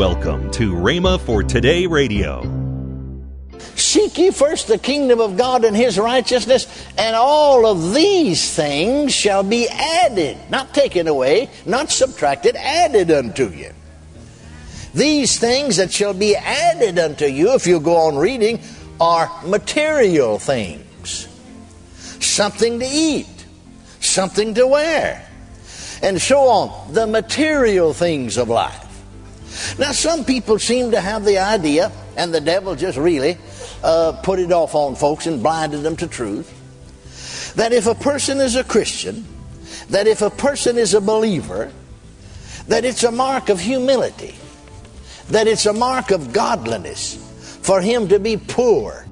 Welcome to Rhema for Today Radio. Seek ye first the kingdom of God and his righteousness, and all of these things shall be added, not taken away, not subtracted, added unto you. These things that shall be added unto you, if you go on reading, are material things something to eat, something to wear, and so on. The material things of life. Now, some people seem to have the idea, and the devil just really uh, put it off on folks and blinded them to truth, that if a person is a Christian, that if a person is a believer, that it's a mark of humility, that it's a mark of godliness for him to be poor.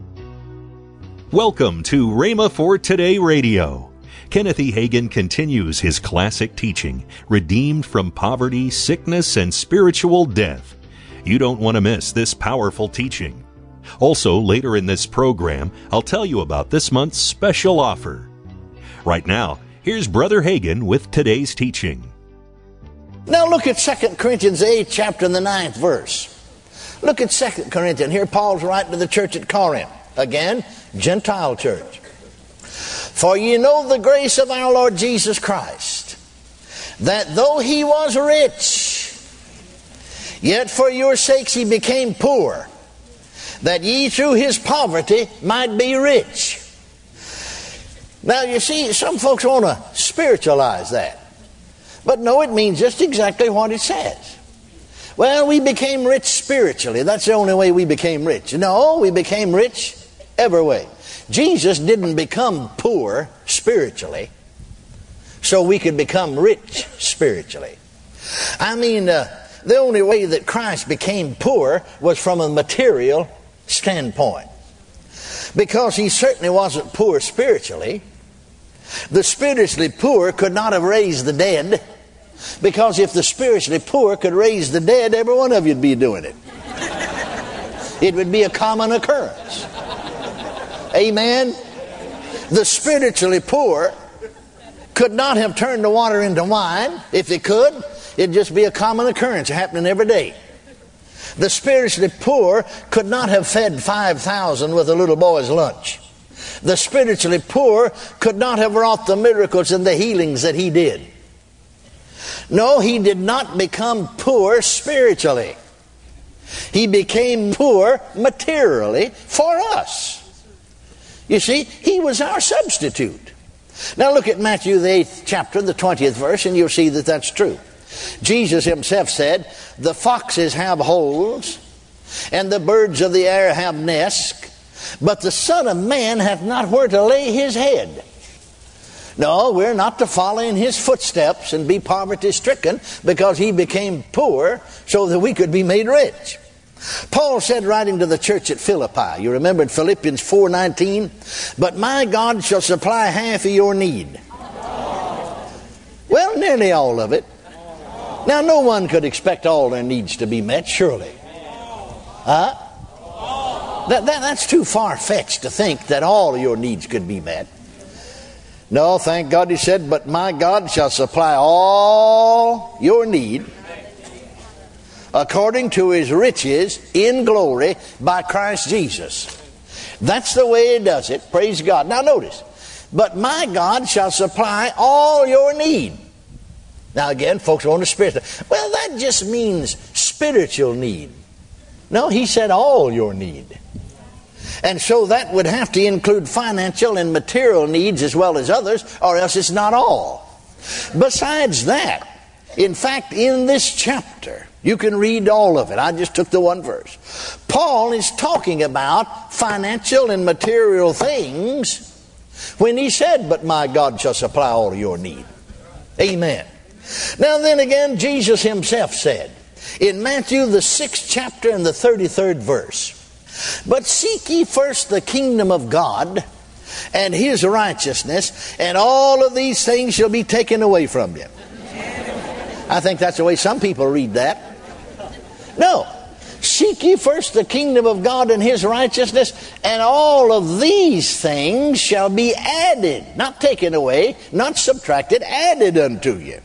Welcome to Rhema for Today Radio. Kenneth E. Hagin continues his classic teaching, Redeemed from Poverty, Sickness, and Spiritual Death. You don't want to miss this powerful teaching. Also, later in this program, I'll tell you about this month's special offer. Right now, here's Brother Hagin with today's teaching. Now look at 2 Corinthians 8, chapter and the 9th verse. Look at 2 Corinthians. Here Paul's writing to the church at Corinth. Again, Gentile church. For ye know the grace of our Lord Jesus Christ, that though he was rich, yet for your sakes he became poor, that ye through his poverty might be rich. Now, you see, some folks want to spiritualize that. But no, it means just exactly what it says. Well, we became rich spiritually. That's the only way we became rich. No, we became rich every way. Jesus didn't become poor spiritually so we could become rich spiritually. I mean, uh, the only way that Christ became poor was from a material standpoint. Because he certainly wasn't poor spiritually. The spiritually poor could not have raised the dead. Because if the spiritually poor could raise the dead, every one of you'd be doing it. It would be a common occurrence. Amen. The spiritually poor could not have turned the water into wine. If they could, it'd just be a common occurrence happening every day. The spiritually poor could not have fed 5,000 with a little boy's lunch. The spiritually poor could not have wrought the miracles and the healings that he did. No, he did not become poor spiritually. He became poor materially for us. You see, he was our substitute. Now look at Matthew, the 8th chapter, the 20th verse, and you'll see that that's true. Jesus himself said, The foxes have holes, and the birds of the air have nests, but the Son of Man hath not where to lay his head. No, we're not to follow in his footsteps and be poverty stricken because he became poor so that we could be made rich. Paul said, writing to the church at Philippi, you remember in Philippians 4:19, "But my God shall supply half of your need." Well, nearly all of it. Now, no one could expect all their needs to be met, surely. Huh? That, that, that's too far fetched to think that all your needs could be met. No, thank God he said, But my God shall supply all your need according to his riches in glory by Christ Jesus. That's the way he does it. Praise God. Now notice, but my God shall supply all your need. Now again, folks want to spiritual. Well, that just means spiritual need. No, he said all your need. And so that would have to include financial and material needs as well as others, or else it's not all. Besides that, in fact, in this chapter, you can read all of it. I just took the one verse. Paul is talking about financial and material things when he said, But my God shall supply all your need. Amen. Now, then again, Jesus himself said in Matthew, the sixth chapter and the 33rd verse, But seek ye first the kingdom of God and his righteousness, and all of these things shall be taken away from you. I think that's the way some people read that. No. Seek ye first the kingdom of God and his righteousness, and all of these things shall be added, not taken away, not subtracted, added unto you.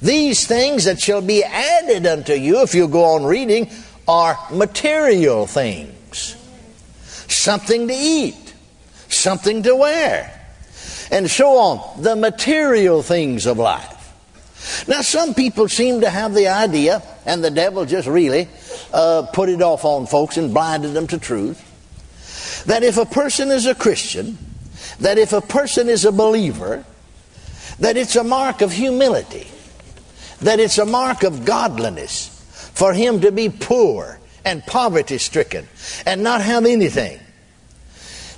These things that shall be added unto you, if you go on reading, are material things. Something to eat, something to wear, and so on. The material things of life. Now, some people seem to have the idea, and the devil just really uh, put it off on folks and blinded them to truth, that if a person is a Christian, that if a person is a believer, that it's a mark of humility, that it's a mark of godliness for him to be poor and poverty stricken and not have anything.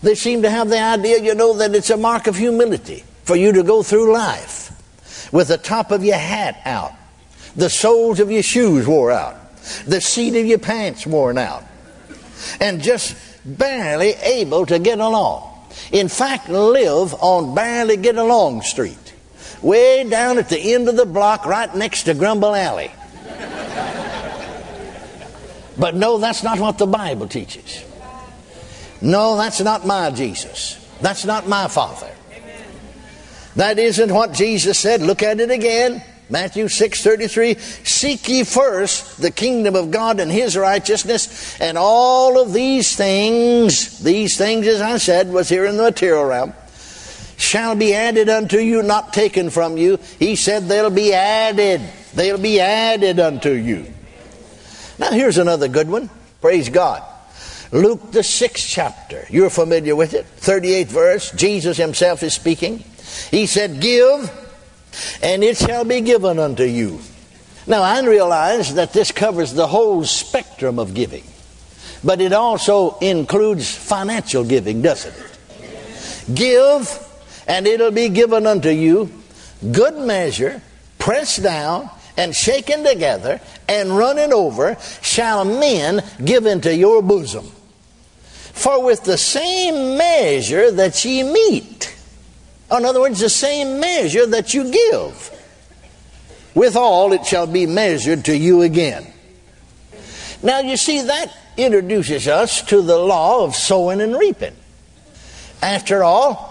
They seem to have the idea, you know, that it's a mark of humility for you to go through life with the top of your hat out, the soles of your shoes wore out, the seat of your pants worn out, and just barely able to get along. In fact, live on Barely Get Along Street, way down at the end of the block, right next to Grumble Alley. but no, that's not what the Bible teaches. No, that's not my Jesus. That's not my Father. That isn't what Jesus said. Look at it again. Matthew 6:33 Seek ye first the kingdom of God and his righteousness and all of these things these things as I said was here in the material realm shall be added unto you not taken from you. He said they'll be added. They'll be added unto you. Now here's another good one. Praise God. Luke the 6th chapter. You're familiar with it. 38th verse. Jesus himself is speaking he said, Give, and it shall be given unto you. Now, I realize that this covers the whole spectrum of giving, but it also includes financial giving, doesn't it? Give, and it'll be given unto you, good measure, pressed down, and shaken together, and running over, shall men give into your bosom. For with the same measure that ye meet, in other words, the same measure that you give. Withal, it shall be measured to you again. Now, you see, that introduces us to the law of sowing and reaping. After all,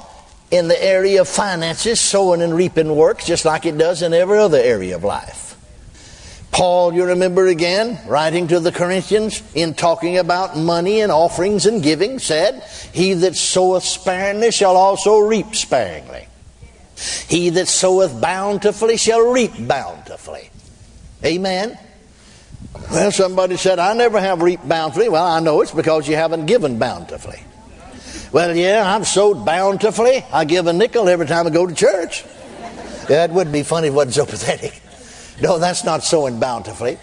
in the area of finances, sowing and reaping works just like it does in every other area of life. Paul, you remember again, writing to the Corinthians in talking about money and offerings and giving, said, He that soweth sparingly shall also reap sparingly. He that soweth bountifully shall reap bountifully. Amen. Well, somebody said, I never have reaped bountifully. Well, I know it's because you haven't given bountifully. Well, yeah, I've sowed bountifully. I give a nickel every time I go to church. Yeah, it would be funny if it wasn't so pathetic. No, that's not sowing bountifully.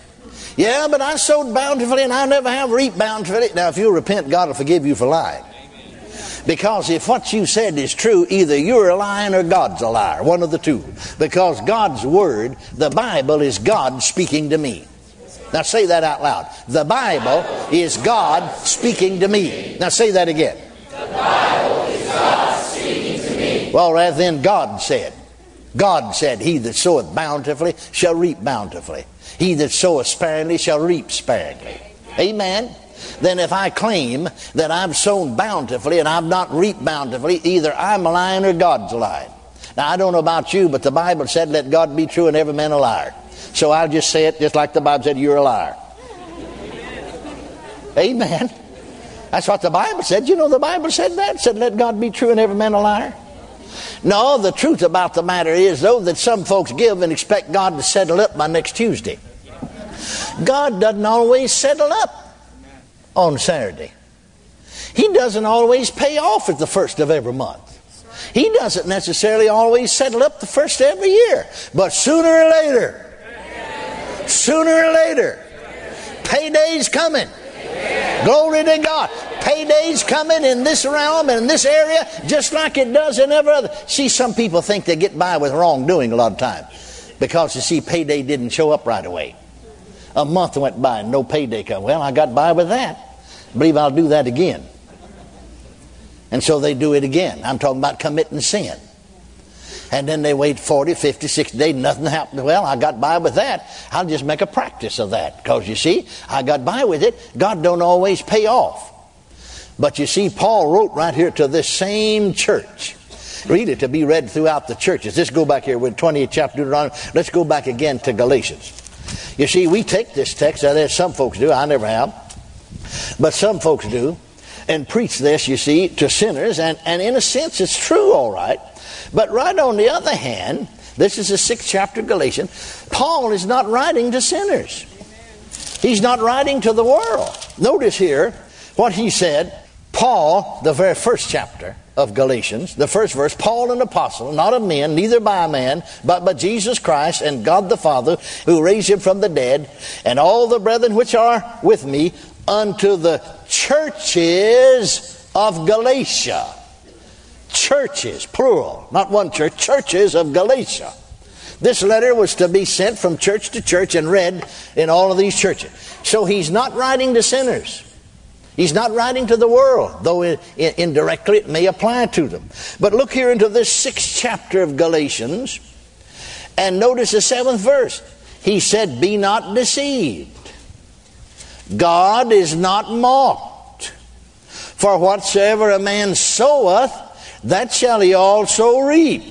Yeah, but I sowed bountifully and I never have reaped bountifully. Now, if you repent, God will forgive you for lying. Because if what you said is true, either you're a liar or God's a liar. One of the two. Because God's Word, the Bible, is God speaking to me. Now say that out loud. The Bible is God speaking to me. Now say that again. The Bible is God speaking to me. Well, rather than God said. God said, He that soweth bountifully shall reap bountifully. He that soweth sparingly shall reap sparingly. Amen. Then if I claim that I've sown bountifully and I've not reaped bountifully, either I'm a lying or God's a lying. Now I don't know about you, but the Bible said, let God be true and every man a liar. So I'll just say it just like the Bible said, you're a liar. Amen. That's what the Bible said. You know the Bible said that? It said, let God be true and every man a liar. No, the truth about the matter is, though, that some folks give and expect God to settle up by next Tuesday. God doesn't always settle up on Saturday. He doesn't always pay off at the first of every month. He doesn't necessarily always settle up the first of every year. But sooner or later, sooner or later, payday's coming. Glory to God. Payday's coming in this realm and in this area just like it does in every other. See, some people think they get by with wrongdoing a lot of time because you see, payday didn't show up right away. A month went by and no payday come. Well, I got by with that. Believe I'll do that again. And so they do it again. I'm talking about committing sin and then they wait 40, 50, 60 days, nothing happened. Well, I got by with that. I'll just make a practice of that. Because you see, I got by with it. God don't always pay off. But you see, Paul wrote right here to this same church. Read it to be read throughout the churches. Let's go back here with 20th chapter Deuteronomy. Let's go back again to Galatians. You see, we take this text, now there's some folks do, I never have, but some folks do, and preach this, you see, to sinners, and, and in a sense it's true, all right. But right on the other hand, this is the sixth chapter of Galatians, Paul is not writing to sinners. He's not writing to the world. Notice here what he said. Paul, the very first chapter of Galatians, the first verse, Paul an apostle, not of men, neither by man, but by Jesus Christ and God the Father, who raised him from the dead, and all the brethren which are with me, unto the churches of Galatia. Churches, plural, not one church, churches of Galatia. This letter was to be sent from church to church and read in all of these churches. So he's not writing to sinners. He's not writing to the world, though indirectly it may apply to them. But look here into this sixth chapter of Galatians and notice the seventh verse. He said, Be not deceived. God is not mocked. For whatsoever a man soweth, that shall he also reap.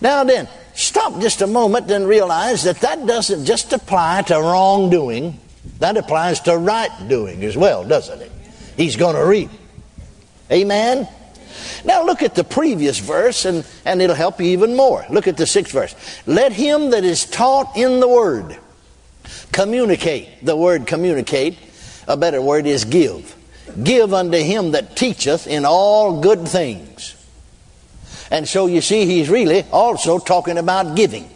Now then, stop just a moment and realize that that doesn't just apply to wrongdoing that applies to right doing as well, doesn't it? He's going to reap. Amen? Now look at the previous verse and, and it'll help you even more. Look at the sixth verse. Let him that is taught in the word communicate. The word communicate, a better word is give. Give unto him that teacheth in all good things. And so you see, he's really also talking about giving.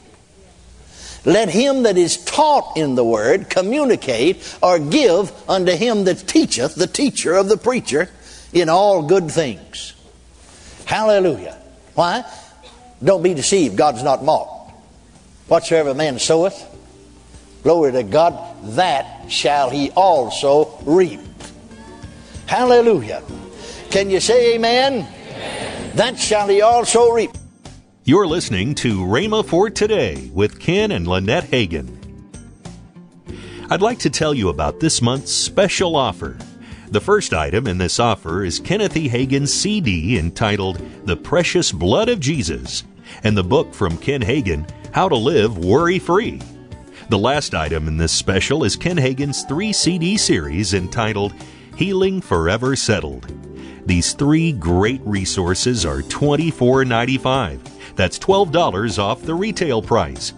Let him that is taught in the word communicate or give unto him that teacheth, the teacher of the preacher, in all good things. Hallelujah. Why? Don't be deceived. God's not mocked. Whatsoever man soweth, glory to God, that shall he also reap. Hallelujah. Can you say amen? amen. That shall he also reap. You're listening to Rhema for Today with Ken and Lynette Hagin. I'd like to tell you about this month's special offer. The first item in this offer is Kenneth E. Hagin's CD entitled The Precious Blood of Jesus and the book from Ken Hagin, How to Live Worry Free. The last item in this special is Ken Hagin's three CD series entitled Healing Forever Settled. These three great resources are $24.95 that's $12 off the retail price.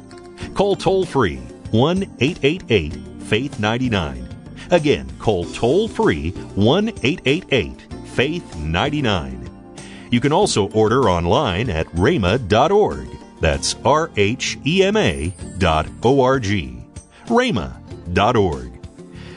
Call toll free 1 888 Faith 99. Again, call toll free 1 888 Faith 99. You can also order online at rhema.org. That's R H E M A dot O R G. rhema.org.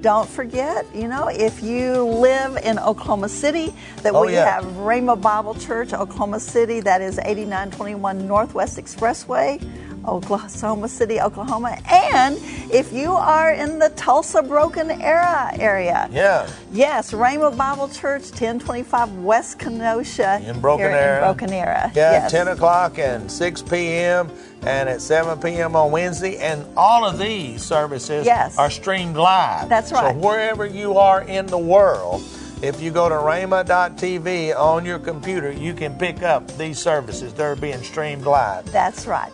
Don't forget, you know, if you live in Oklahoma City, that oh, we yeah. have Rhema Bible Church, Oklahoma City, that is 8921 Northwest Expressway. Oklahoma City, Oklahoma. And if you are in the Tulsa Broken Arrow area, yeah, yes, Rhema Bible Church, 1025 West Kenosha, in Broken Arrow. in Broken Arrow. Yeah, yes. 10 o'clock and 6 p.m. and at 7 p.m. on Wednesday. And all of these services yes. are streamed live. That's right. So wherever you are in the world. If you go to rhema.tv on your computer, you can pick up these services. They're being streamed live. That's right.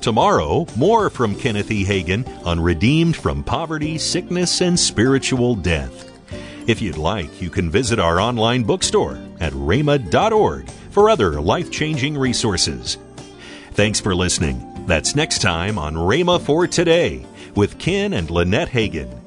Tomorrow, more from Kenneth E. Hagin on Redeemed from Poverty, Sickness, and Spiritual Death. If you'd like, you can visit our online bookstore at rhema.org for other life changing resources. Thanks for listening. That's next time on Rhema for Today with Ken and Lynette Hagin.